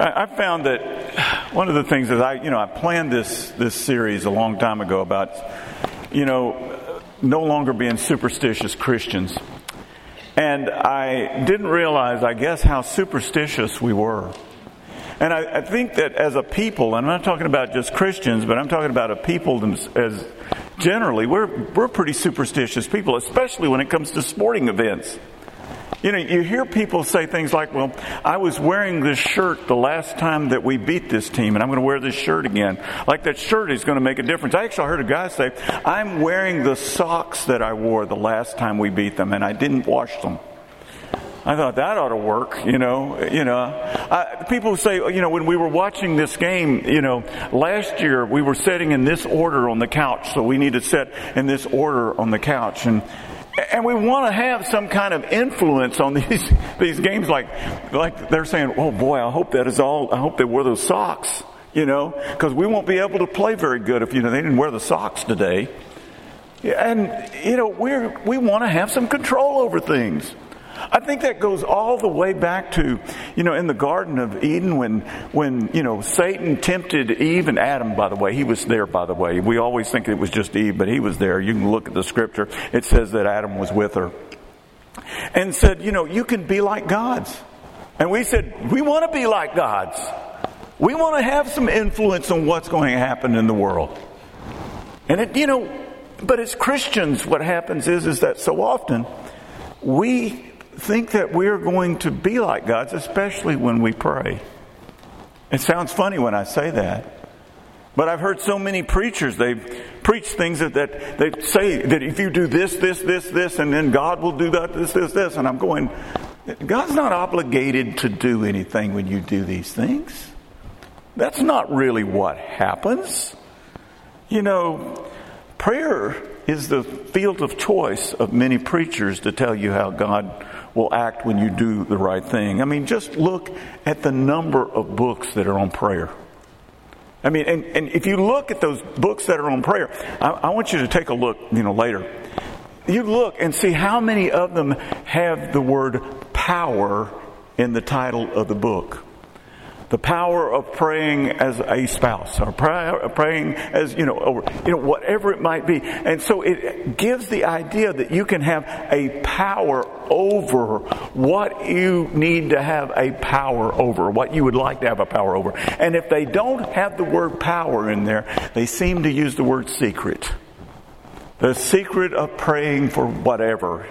I, found that one of the things is I, you know, I planned this this series a long time ago about, you know, no longer being superstitious Christians, and I didn't realize, I guess, how superstitious we were. And I, I think that as a people, and I'm not talking about just Christians, but I'm talking about a people as generally, we're we're pretty superstitious people, especially when it comes to sporting events. You know, you hear people say things like, well, I was wearing this shirt the last time that we beat this team, and I'm going to wear this shirt again. Like that shirt is going to make a difference. I actually heard a guy say, I'm wearing the socks that I wore the last time we beat them, and I didn't wash them. I thought that ought to work, you know. You know, people say, you know, when we were watching this game, you know, last year we were sitting in this order on the couch, so we need to sit in this order on the couch, and and we want to have some kind of influence on these these games. Like like they're saying oh boy i hope that is all i hope they wear those socks you know? Because we won't be able to play very good if you know they didn't wear the socks today. And you know we're we want to have some control over things I think that goes all the way back to, you know, in the Garden of Eden when, when, you know, Satan tempted Eve and Adam, by the way. He was there, by the way. We always think it was just Eve, but he was there. You can look at the scripture. It says that Adam was with her. And said, you know, you can be like gods. And we said, we want to be like gods. We want to have some influence on what's going to happen in the world. And it, you know, but as Christians, what happens is, is that so often we think that we're going to be like gods, especially when we pray. It sounds funny when I say that. But I've heard so many preachers, they preach things that, that they say that if you do this, this, this, this, and then God will do that, this, this, this. And I'm going, God's not obligated to do anything when you do these things. That's not really what happens. You know, prayer is the field of choice of many preachers to tell you how God will act when you do the right thing. I mean, just look at the number of books that are on prayer. I mean, and, and if you look at those books that are on prayer, I, I want you to take a look, you know, later. You look and see how many of them have the word power in the title of the book the power of praying as a spouse or praying as you know or you know whatever it might be. And so it gives the idea that you can have a power over what you need to have a power over what you would like to have a power over. And if they don't have the word power in there they seem to use the word secret. The secret of praying for whatever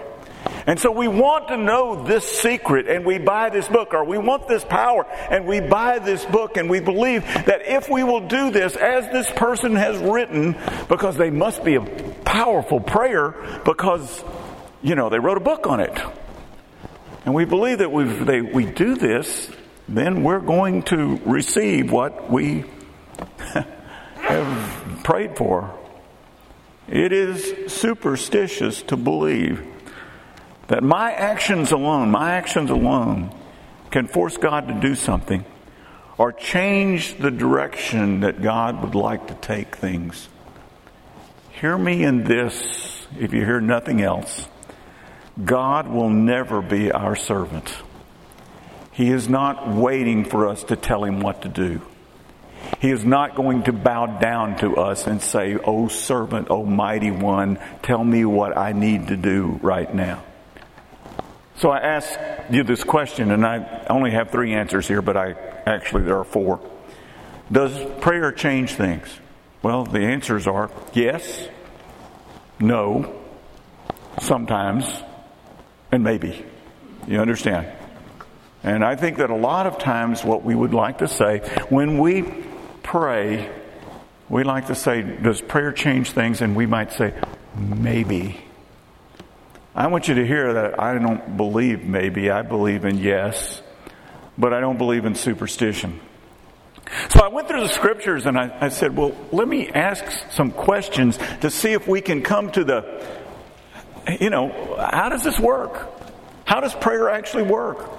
and so we want to know this secret and we buy this book, or we want this power and we buy this book, and we believe that if we will do this as this person has written, because they must be a powerful prayer, because, you know, they wrote a book on it. And we believe that if we do this, then we're going to receive what we have prayed for. It is superstitious to believe that my actions alone, my actions alone, can force God to do something or change the direction that God would like to take things. Hear me in this, if you hear nothing else. God will never be our servant. He is not waiting for us to tell him what to do. He is not going to bow down to us and say, Oh, servant, oh, mighty one, tell me what I need to do right now. So I asked you this question, and I only have three answers here, but I actually there are four. Does prayer change things? Well, the answers are yes, no, sometimes, and maybe. You understand? And I think that a lot of times what we would like to say when we pray, we like to say, Does prayer change things? And we might say, Maybe. I want you to hear that I don't believe maybe, I believe in yes, but I don't believe in superstition. So I went through the scriptures and I, I, said, well, let me ask some questions to see if we can come to the, you know, how does this work? How does prayer actually work?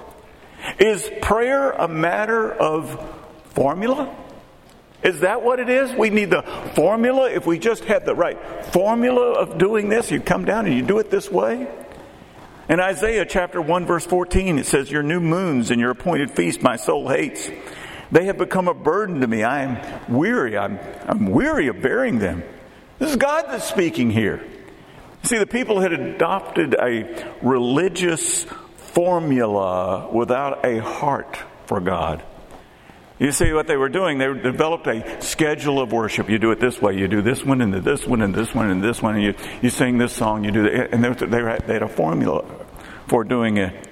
Is prayer a matter of formula? Is that what it is? We need the formula. If we just had the right formula of doing this, you come down and you do it this way. In Isaiah chapter 1 verse 14, it says, Your new moons and your appointed feast my soul hates. They have become a burden to me. I am weary. I'm, I'm weary of bearing them. This is God that's speaking here. See, the people had adopted a religious formula without a heart for God. You see what they were doing? They developed a schedule of worship. You do it this way. You do this one and this one and this one and this one. And you, you sing this song. You do that. And they, they had a formula for doing it.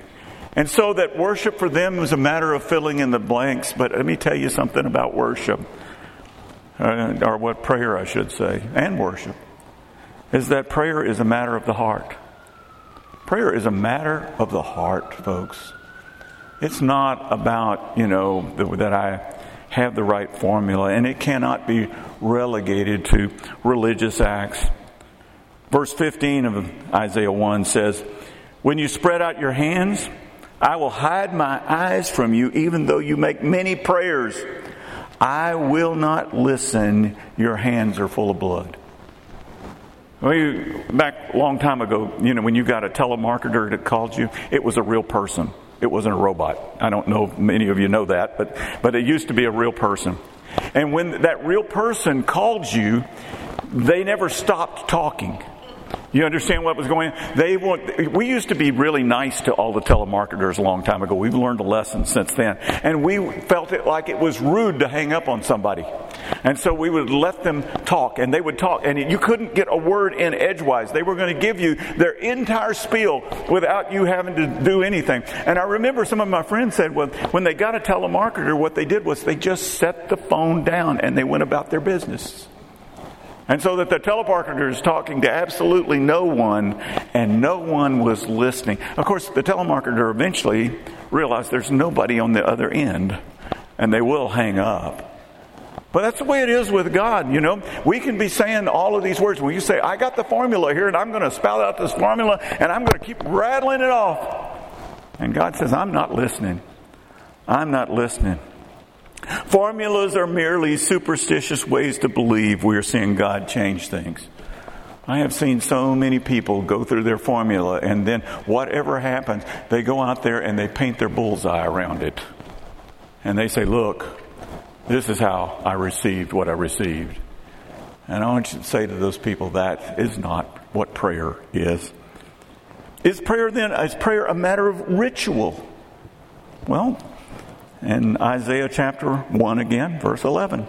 And so that worship for them was a matter of filling in the blanks. But let me tell you something about worship, uh, or what prayer I should say, and worship, is that prayer is a matter of the heart. Prayer is a matter of the heart, folks. It's not about, you know, that I have the right formula, and it cannot be relegated to religious acts. Verse 15 of Isaiah 1 says, When you spread out your hands, I will hide my eyes from you, even though you make many prayers. I will not listen. Your hands are full of blood. Well, back a long time ago, you know, when you got a telemarketer that called you, it was a real person. It wasn't a robot. I don't know if many of you know that, but, but it used to be a real person. And when that real person called you, they never stopped talking. You understand what was going on? They want, we used to be really nice to all the telemarketers a long time ago. We've learned a lesson since then. And we felt it like it was rude to hang up on somebody. And so we would let them talk and they would talk and you couldn't get a word in edgewise. They were going to give you their entire spiel without you having to do anything. And I remember some of my friends said, well, when they got a telemarketer, what they did was they just set the phone down and they went about their business. And so that the telemarketer is talking to absolutely no one, and no one was listening. Of course, the telemarketer eventually realized there's nobody on the other end, and they will hang up. But that's the way it is with God, you know. We can be saying all of these words. When you say, I got the formula here, and I'm going to spout out this formula, and I'm going to keep rattling it off. And God says, I'm not listening. I'm not listening. Formulas are merely superstitious ways to believe we are seeing God change things. I have seen so many people go through their formula and then whatever happens, they go out there and they paint their bullseye around it. And they say, look, this is how I received what I received. And I want you to say to those people that is not what prayer is. Is prayer then, is prayer a matter of ritual? Well, in Isaiah chapter 1 again, verse 11.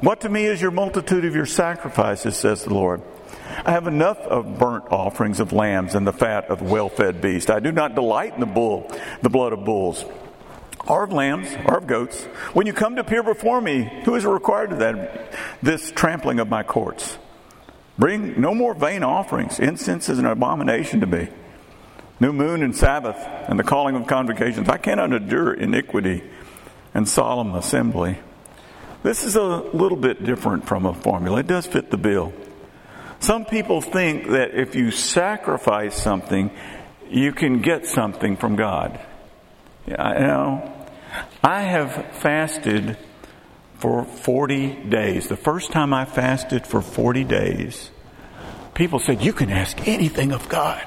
What to me is your multitude of your sacrifices, says the Lord. I have enough of burnt offerings of lambs and the fat of well fed beasts. I do not delight in the bull, the blood of bulls, or of lambs, or of goats. When you come to appear before me, who is required of that? This trampling of my courts. Bring no more vain offerings. Incense is an abomination to me new moon and Sabbath, and the calling of convocations. I cannot endure iniquity and solemn assembly. This is a little bit different from a formula. It does fit the bill. Some people think that if you sacrifice something, you can get something from God. You know, I have fasted for 40 days. The first time I fasted for 40 days, people said, You can ask anything of God.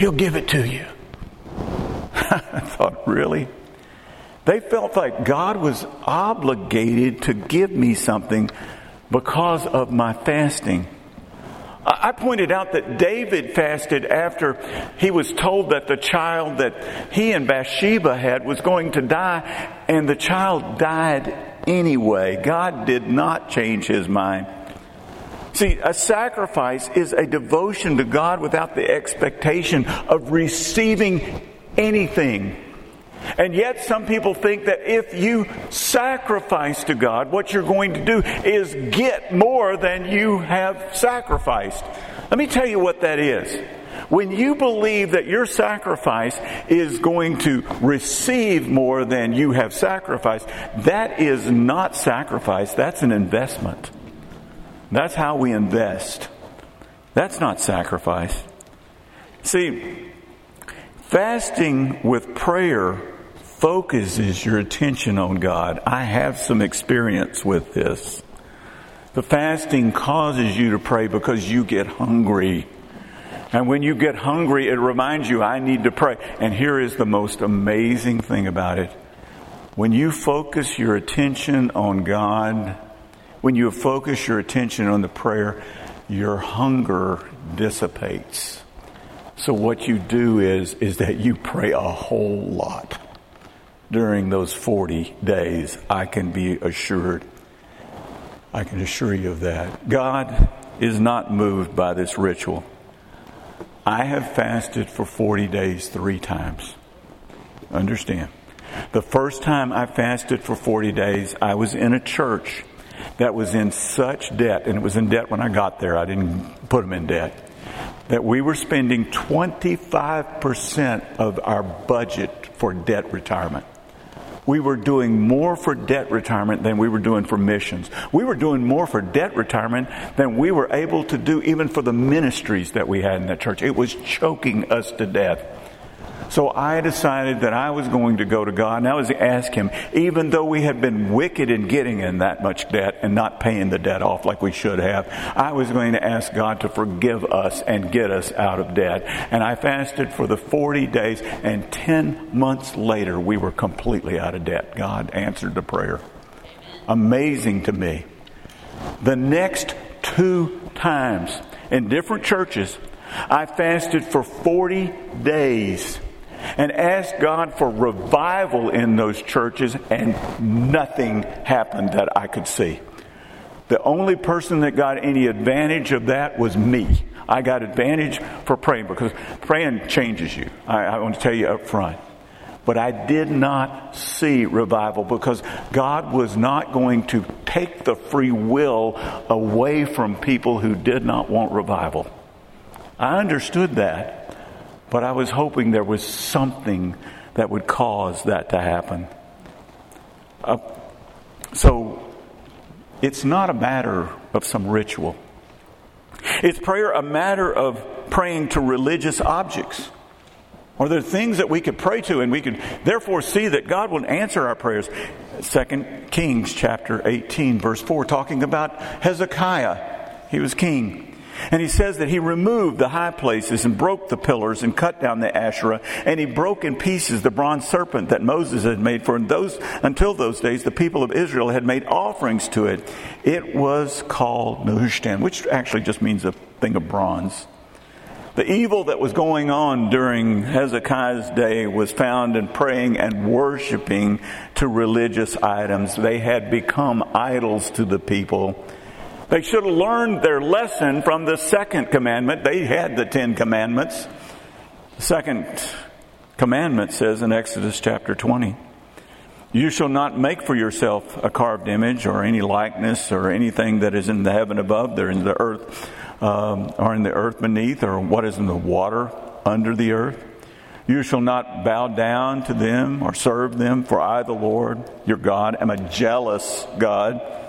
He'll give it to you. I thought, really? They felt like God was obligated to give me something because of my fasting. I pointed out that David fasted after he was told that the child that he and Bathsheba had was going to die, and the child died anyway. God did not change his mind. See, a sacrifice is a devotion to God without the expectation of receiving anything. And yet, some people think that if you sacrifice to God, what you're going to do is get more than you have sacrificed. Let me tell you what that is. When you believe that your sacrifice is going to receive more than you have sacrificed, that is not sacrifice, that's an investment. That's how we invest. That's not sacrifice. See, fasting with prayer focuses your attention on God. I have some experience with this. The fasting causes you to pray because you get hungry. And when you get hungry, it reminds you, I need to pray. And here is the most amazing thing about it. When you focus your attention on God, when you focus your attention on the prayer, your hunger dissipates. So what you do is, is that you pray a whole lot during those 40 days. I can be assured. I can assure you of that. God is not moved by this ritual. I have fasted for 40 days three times. Understand? The first time I fasted for 40 days, I was in a church that was in such debt, and it was in debt when I got there. I didn't put them in debt. That we were spending 25% of our budget for debt retirement. We were doing more for debt retirement than we were doing for missions. We were doing more for debt retirement than we were able to do even for the ministries that we had in that church. It was choking us to death. So I decided that I was going to go to God and I was to ask Him, even though we had been wicked in getting in that much debt and not paying the debt off like we should have, I was going to ask God to forgive us and get us out of debt. And I fasted for the 40 days and 10 months later we were completely out of debt. God answered the prayer. Amazing to me. The next two times in different churches, I fasted for 40 days and asked God for revival in those churches, and nothing happened that I could see. The only person that got any advantage of that was me. I got advantage for praying because praying changes you. I, I want to tell you up front. But I did not see revival because God was not going to take the free will away from people who did not want revival. I understood that. But I was hoping there was something that would cause that to happen. Uh, so it's not a matter of some ritual. Is prayer a matter of praying to religious objects? Or there things that we could pray to and we could therefore see that God will answer our prayers? Second Kings chapter 18 verse 4 talking about Hezekiah. He was king. And he says that he removed the high places and broke the pillars and cut down the Asherah, and he broke in pieces the bronze serpent that Moses had made. For in those, until those days, the people of Israel had made offerings to it. It was called Nehushtan, which actually just means a thing of bronze. The evil that was going on during Hezekiah's day was found in praying and worshiping to religious items. They had become idols to the people they should have learned their lesson from the second commandment. They had the Ten Commandments. The second commandment says in Exodus chapter 20, You shall not make for yourself a carved image or any likeness or anything that is in the heaven above, there in the earth, um, or in the earth beneath, or what is in the water under the earth. You shall not bow down to them or serve them, for I, the Lord, your God, am a jealous God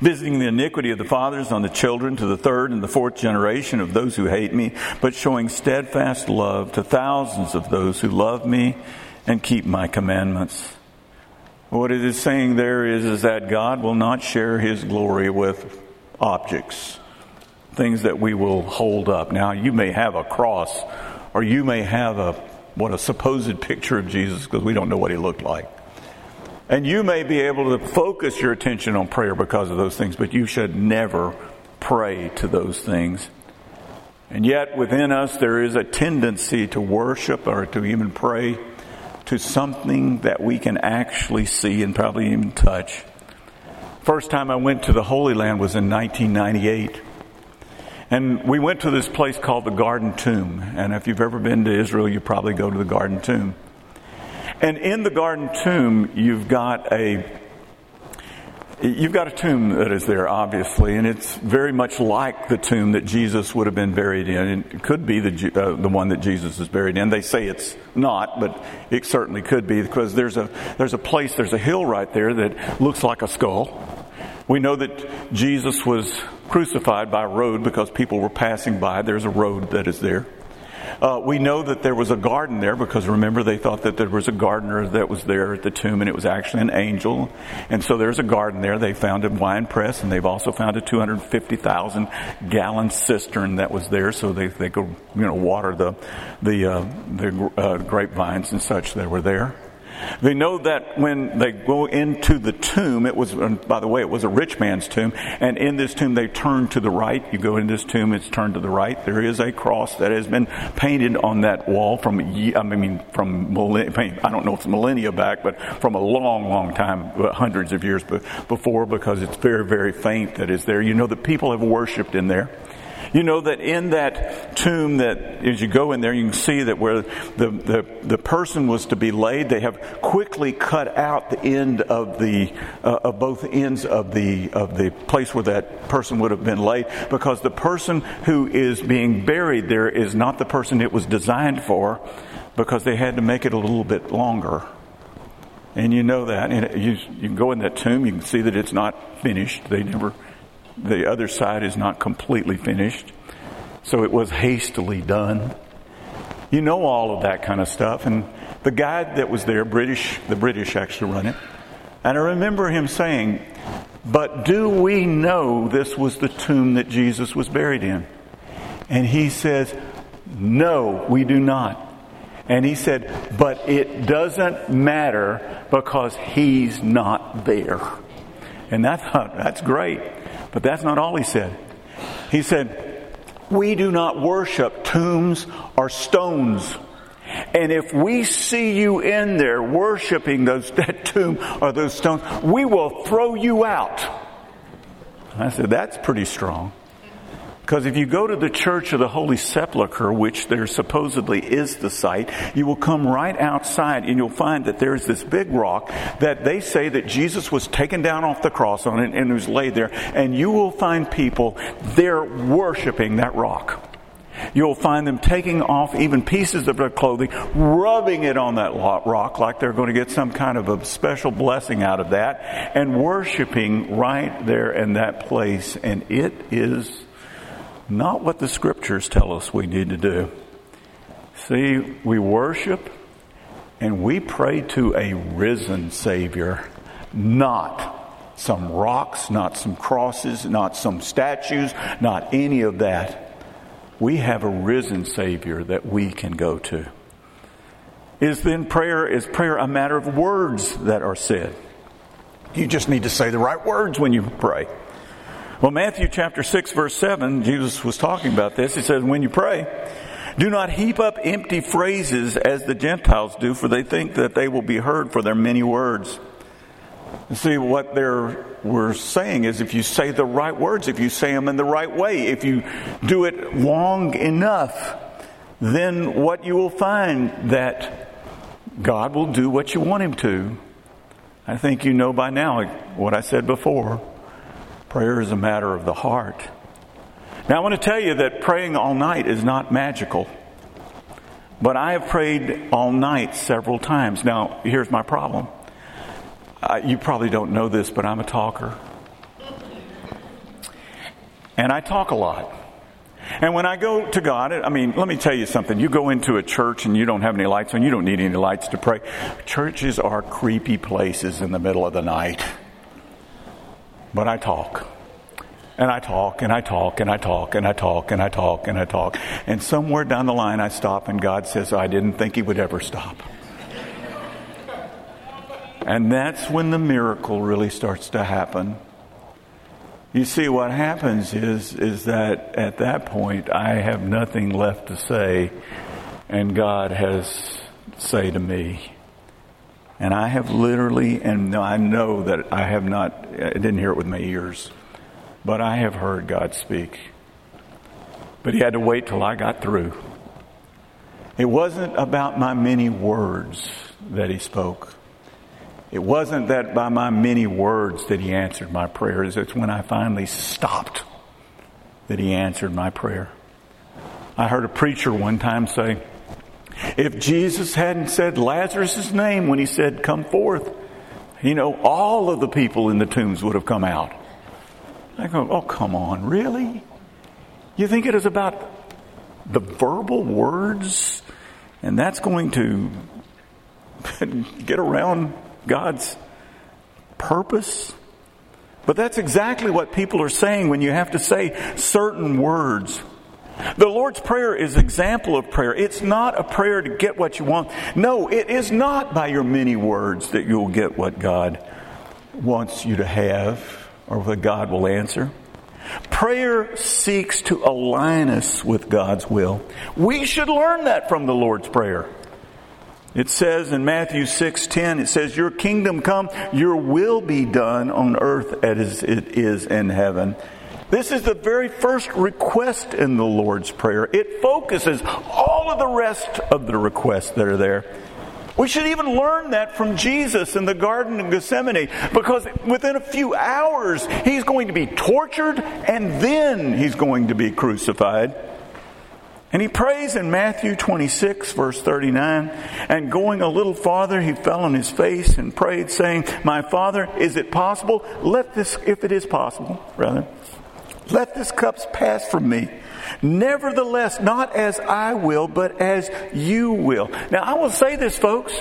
visiting the iniquity of the fathers on the children to the third and the fourth generation of those who hate me, but showing steadfast love to thousands of those who love me and keep my commandments. What it is saying there is, is that God will not share his glory with objects, things that we will hold up. Now, you may have a cross, or you may have a what a supposed picture of Jesus because we don't know what he looked like. And you may be able to focus your attention on prayer because of those things, but you should never pray to those things. And yet, within us, there is a tendency to worship or to even pray to something that we can actually see and probably even touch. First time I went to the Holy Land was in 1998. And we went to this place called the Garden Tomb. And if you've ever been to Israel, you probably go to the Garden Tomb. And in the garden tomb, you've got a You've got a tomb that is there, obviously, and it's very much like the tomb that Jesus would have been buried in. It could be the uh, the one that Jesus is buried in. They say it's not, but it certainly could be because there's a there's a place, there's a hill right there that looks like a skull. We know that Jesus was crucified by a road because people were passing by. There's a road that is there. Uh, we know that there was a garden there because remember they thought that there was a gardener that was there at the tomb and it was actually an angel. And so there's a garden there. They found a wine press and they've also found a 250,000 gallon cistern that was there so they, they could, you know, water the, the, uh, the uh, grapevines and such that were there. They know that when they go into the tomb, it was, by the way, it was a rich man's tomb, and in this tomb they turn to the right. You go in this tomb, it's turned to the right. There is a cross that has been painted on that wall from, I mean, from, I don't know if it's millennia back, but from a long, long time, uh, hundreds of years before, because it's very, very faint that is there. You know that people have worshiped in there. You know that in that tomb that as you go in there, you can see that where the, the, the person was to be laid, they have quickly cut out the end of the, uh, of both ends of the, of the place where that person would have been laid because the person who is being buried there is not the person it was designed for because they had to make it a little bit longer. And you know that. And you, you can go in that tomb, you can see that it's not finished. They never the other side is not completely finished. So it was hastily done. You know all of that kind of stuff. And the guy that was there, British, the British actually run it. And I remember him saying, But do we know this was the tomb that Jesus was buried in? And he says, No, we do not. And he said, But it doesn't matter because he's not there. And I thought, that's great. But that's not all he said. He said, We do not worship tombs or stones. And if we see you in there worshiping those that tomb or those stones, we will throw you out. I said, That's pretty strong. Because if you go to the Church of the Holy Sepulchre, which there supposedly is the site, you will come right outside and you'll find that there's this big rock that they say that Jesus was taken down off the cross on it and was laid there. And you will find people there worshiping that rock. You'll find them taking off even pieces of their clothing, rubbing it on that rock like they're going to get some kind of a special blessing out of that, and worshiping right there in that place. And it is not what the scriptures tell us we need to do. See, we worship and we pray to a risen Savior, not some rocks, not some crosses, not some statues, not any of that. We have a risen Savior that we can go to. Is then prayer, is prayer a matter of words that are said? You just need to say the right words when you pray. Well, Matthew chapter 6 verse 7, Jesus was talking about this. He says, when you pray, do not heap up empty phrases as the Gentiles do, for they think that they will be heard for their many words. See, what they're we're saying is if you say the right words, if you say them in the right way, if you do it long enough, then what you will find that God will do what you want Him to. I think you know by now what I said before. Prayer is a matter of the heart. Now, I want to tell you that praying all night is not magical. But I have prayed all night several times. Now, here's my problem. Uh, you probably don't know this, but I'm a talker. And I talk a lot. And when I go to God, I mean, let me tell you something. You go into a church and you don't have any lights on, you don't need any lights to pray. Churches are creepy places in the middle of the night. But I talk. And I talk and I talk and I talk and I talk and I talk and I talk. And somewhere down the line I stop and God says, I didn't think He would ever stop. And that's when the miracle really starts to happen. You see, what happens is, is that at that point I have nothing left to say, and God has say to me, and I have literally, and I know that I have not, I didn't hear it with my ears, but I have heard God speak. But He had to wait till I got through. It wasn't about my many words that He spoke. It wasn't that by my many words that He answered my prayers. It's when I finally stopped that He answered my prayer. I heard a preacher one time say, if Jesus hadn't said Lazarus' name when he said, Come forth, you know, all of the people in the tombs would have come out. I go, Oh, come on, really? You think it is about the verbal words? And that's going to get around God's purpose? But that's exactly what people are saying when you have to say certain words. The Lord's Prayer is example of prayer. It's not a prayer to get what you want. No, it is not by your many words that you'll get what God wants you to have or what God will answer. Prayer seeks to align us with God's will. We should learn that from the Lord's Prayer. It says in Matthew 6:10 it says your kingdom come your will be done on earth as it is in heaven. This is the very first request in the Lord's Prayer. It focuses all of the rest of the requests that are there. We should even learn that from Jesus in the Garden of Gethsemane because within a few hours he's going to be tortured and then he's going to be crucified. And he prays in Matthew 26, verse 39, and going a little farther, he fell on his face and prayed, saying, My Father, is it possible? Let this, if it is possible, rather, let this cup pass from me. Nevertheless, not as I will, but as you will. Now, I will say this, folks.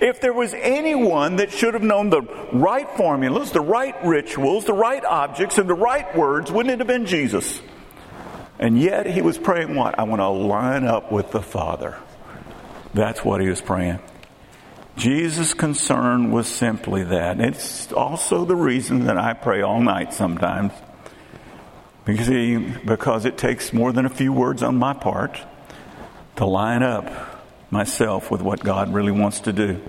If there was anyone that should have known the right formulas, the right rituals, the right objects, and the right words, wouldn't it have been Jesus? And yet he was praying what? I want to line up with the Father. That's what he was praying. Jesus' concern was simply that. It's also the reason that I pray all night sometimes. Because, he, because it takes more than a few words on my part to line up myself with what God really wants to do.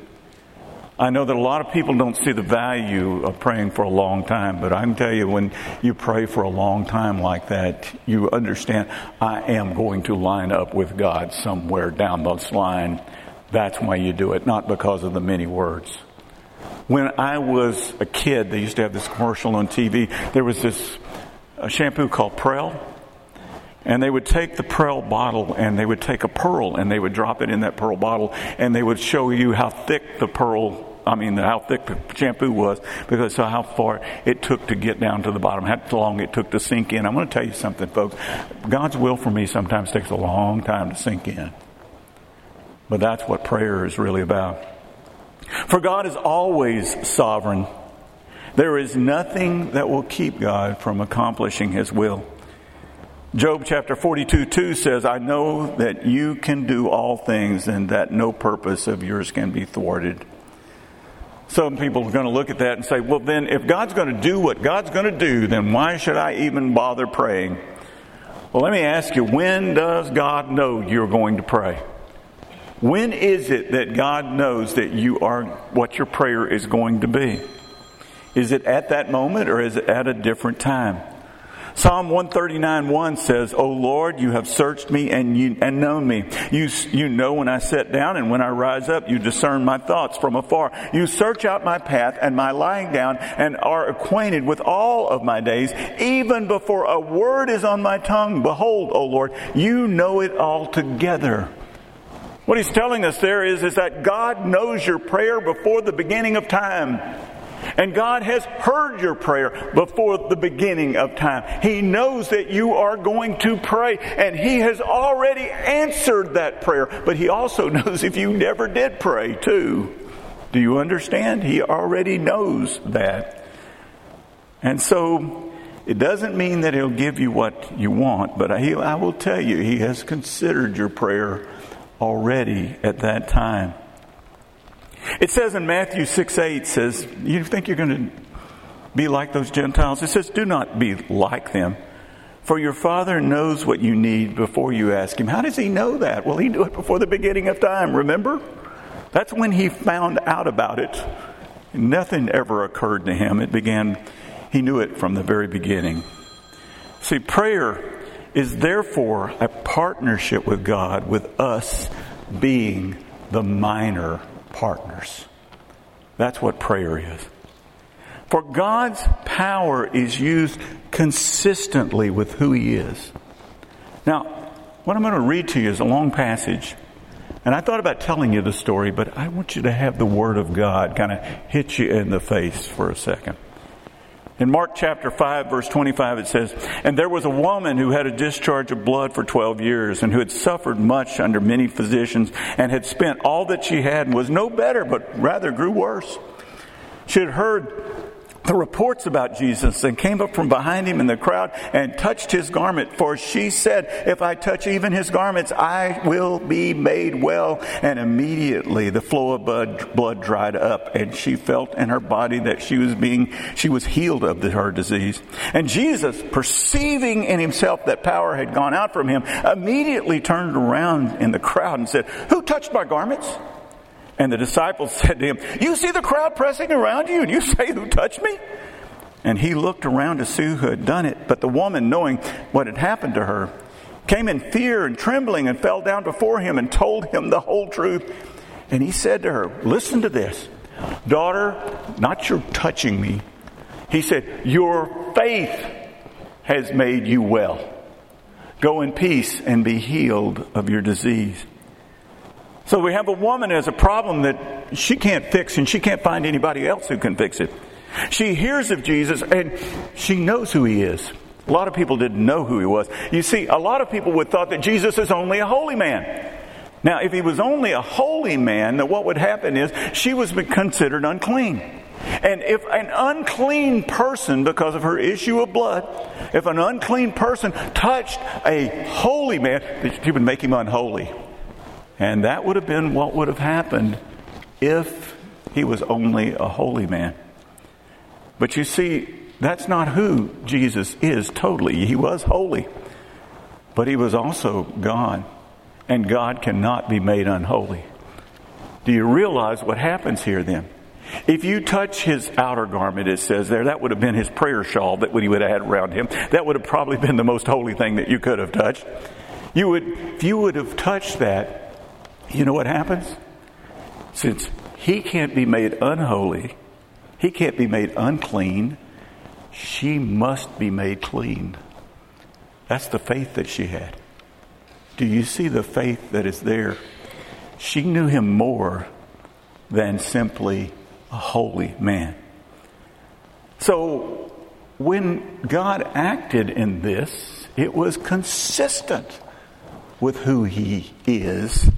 I know that a lot of people don't see the value of praying for a long time, but I can tell you when you pray for a long time like that, you understand I am going to line up with God somewhere down this line. That's why you do it, not because of the many words. When I was a kid, they used to have this commercial on TV. There was this a shampoo called Prell. And they would take the Prell bottle and they would take a pearl and they would drop it in that Prell bottle and they would show you how thick the pearl, I mean, how thick the shampoo was because so how far it took to get down to the bottom, how long it took to sink in. I'm going to tell you something, folks. God's will for me sometimes takes a long time to sink in. But that's what prayer is really about. For God is always sovereign. There is nothing that will keep God from accomplishing His will. Job chapter 42 2 says, I know that you can do all things and that no purpose of yours can be thwarted. Some people are going to look at that and say, well, then if God's going to do what God's going to do, then why should I even bother praying? Well, let me ask you, when does God know you're going to pray? When is it that God knows that you are, what your prayer is going to be? Is it at that moment or is it at a different time? Psalm 139 1 says, O Lord, you have searched me and you, and known me. You, you know when I sit down and when I rise up, you discern my thoughts from afar. You search out my path and my lying down and are acquainted with all of my days. Even before a word is on my tongue, behold, O Lord, you know it altogether. What he's telling us there is, is that God knows your prayer before the beginning of time. And God has heard your prayer before the beginning of time. He knows that you are going to pray and He has already answered that prayer. But He also knows if you never did pray too. Do you understand? He already knows that. And so it doesn't mean that He'll give you what you want, but I, will tell you, He has considered your prayer already at that time. It says in Matthew 6 8 says, You think you're going to be like those Gentiles? It says, Do not be like them. For your Father knows what you need before you ask Him. How does He know that? Well, He knew it before the beginning of time, remember? That's when He found out about it. Nothing ever occurred to Him. It began, He knew it from the very beginning. See, prayer is therefore a partnership with God, with us being the minor partners. That's what prayer is. For God's power is used consistently with who He is. Now, what I'm going to read to you is a long passage. And I thought about telling you the story, but I want you to have the Word of God kind of hit you in the face for a second. In Mark chapter 5 verse 25 it says, And there was a woman who had a discharge of blood for 12 years and who had suffered much under many physicians and had spent all that she had and was no better but rather grew worse. She had heard the reports about Jesus and came up from behind him in the crowd and touched his garment. For she said, If I touch even his garments, I will be made well. And immediately the flow of blood, dried up, and she felt in her body that she was being, she was healed of her disease. And Jesus, perceiving in himself that power had gone out from him, immediately turned around in the crowd and said, Who touched my garments? And the disciples said to him, You see the crowd pressing around you, and you say, Who touched me? And he looked around to see who had done it. But the woman, knowing what had happened to her, came in fear and trembling and fell down before him and told him the whole truth. And he said to her, Listen to this. Daughter, not your touching me. He said, Your faith has made you well. Go in peace and be healed of your disease. So we have a woman as a problem that she can't fix and she can't find anybody else who can fix it. She hears of Jesus and she knows who he is. A lot of people didn't know who he was. You see, a lot of people would thought that Jesus is only a holy man. Now, if he was only a holy man, then what would happen is she was considered unclean. And if an unclean person, because of her issue of blood, if an unclean person touched a holy man, he would make him unholy. And that would have been what would have happened if he was only a holy man. But you see, that's not who Jesus is totally. He was holy, but he was also God, and God cannot be made unholy. Do you realize what happens here then? If you touch his outer garment, it says there, that would have been his prayer shawl that he would have had around him. That would have probably been the most holy thing that you could have touched. You would, if you would have touched that, you know what happens? Since he can't be made unholy, he can't be made unclean, she must be made clean. That's the faith that she had. Do you see the faith that is there? She knew him more than simply a holy man. So when God acted in this, it was consistent with who he is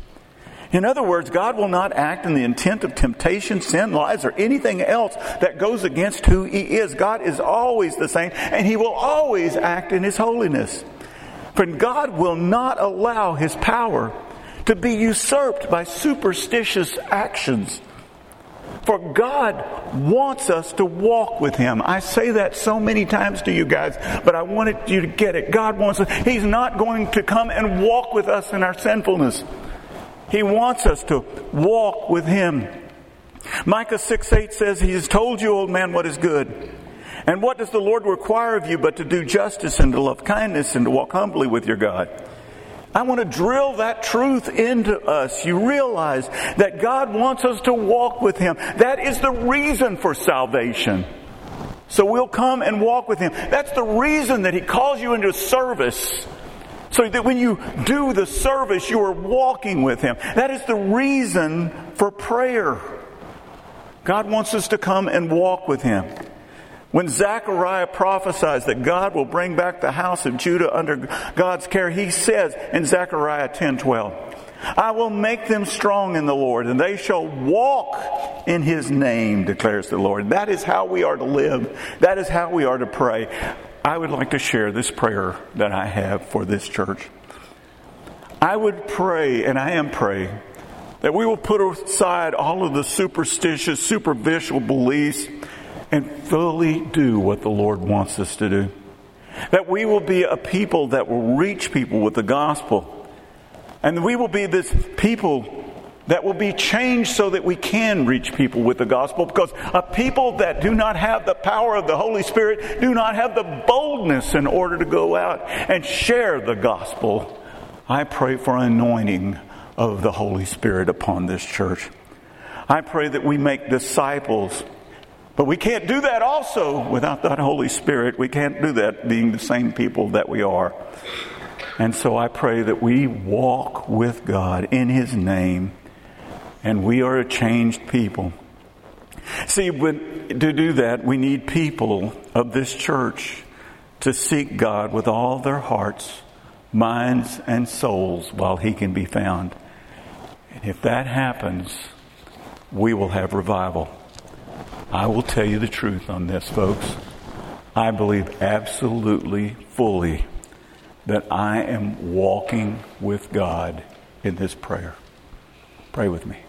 in other words, God will not act in the intent of temptation, sin, lies, or anything else that goes against who He is. God is always the same, and He will always act in His holiness. Friend, God will not allow His power to be usurped by superstitious actions. For God wants us to walk with Him. I say that so many times to you guys, but I wanted you to get it. God wants us. He's not going to come and walk with us in our sinfulness. He wants us to walk with Him. Micah 6 8 says, He has told you, old man, what is good. And what does the Lord require of you but to do justice and to love kindness and to walk humbly with your God? I want to drill that truth into us. You realize that God wants us to walk with Him. That is the reason for salvation. So we'll come and walk with Him. That's the reason that He calls you into service. So that when you do the service, you are walking with Him. That is the reason for prayer. God wants us to come and walk with Him. When Zechariah prophesies that God will bring back the house of Judah under God's care, he says in Zechariah 10 12, I will make them strong in the Lord, and they shall walk in his name, declares the Lord. That is how we are to live. That is how we are to pray. I would like to share this prayer that I have for this church. I would pray, and I am praying, that we will put aside all of the superstitious, superficial beliefs and fully do what the Lord wants us to do. That we will be a people that will reach people with the gospel. And we will be this people that will be changed so that we can reach people with the gospel because a people that do not have the power of the Holy Spirit do not have the boldness in order to go out and share the gospel. I pray for anointing of the Holy Spirit upon this church. I pray that we make disciples. But we can't do that also without that Holy Spirit. We can't do that being the same people that we are. And so I pray that we walk with God in His name and we are a changed people. See, when, to do that, we need people of this church to seek God with all their hearts, minds, and souls while He can be found. And if that happens, we will have revival. I will tell you the truth on this, folks. I believe absolutely, fully that I am walking with God in this prayer. Pray with me.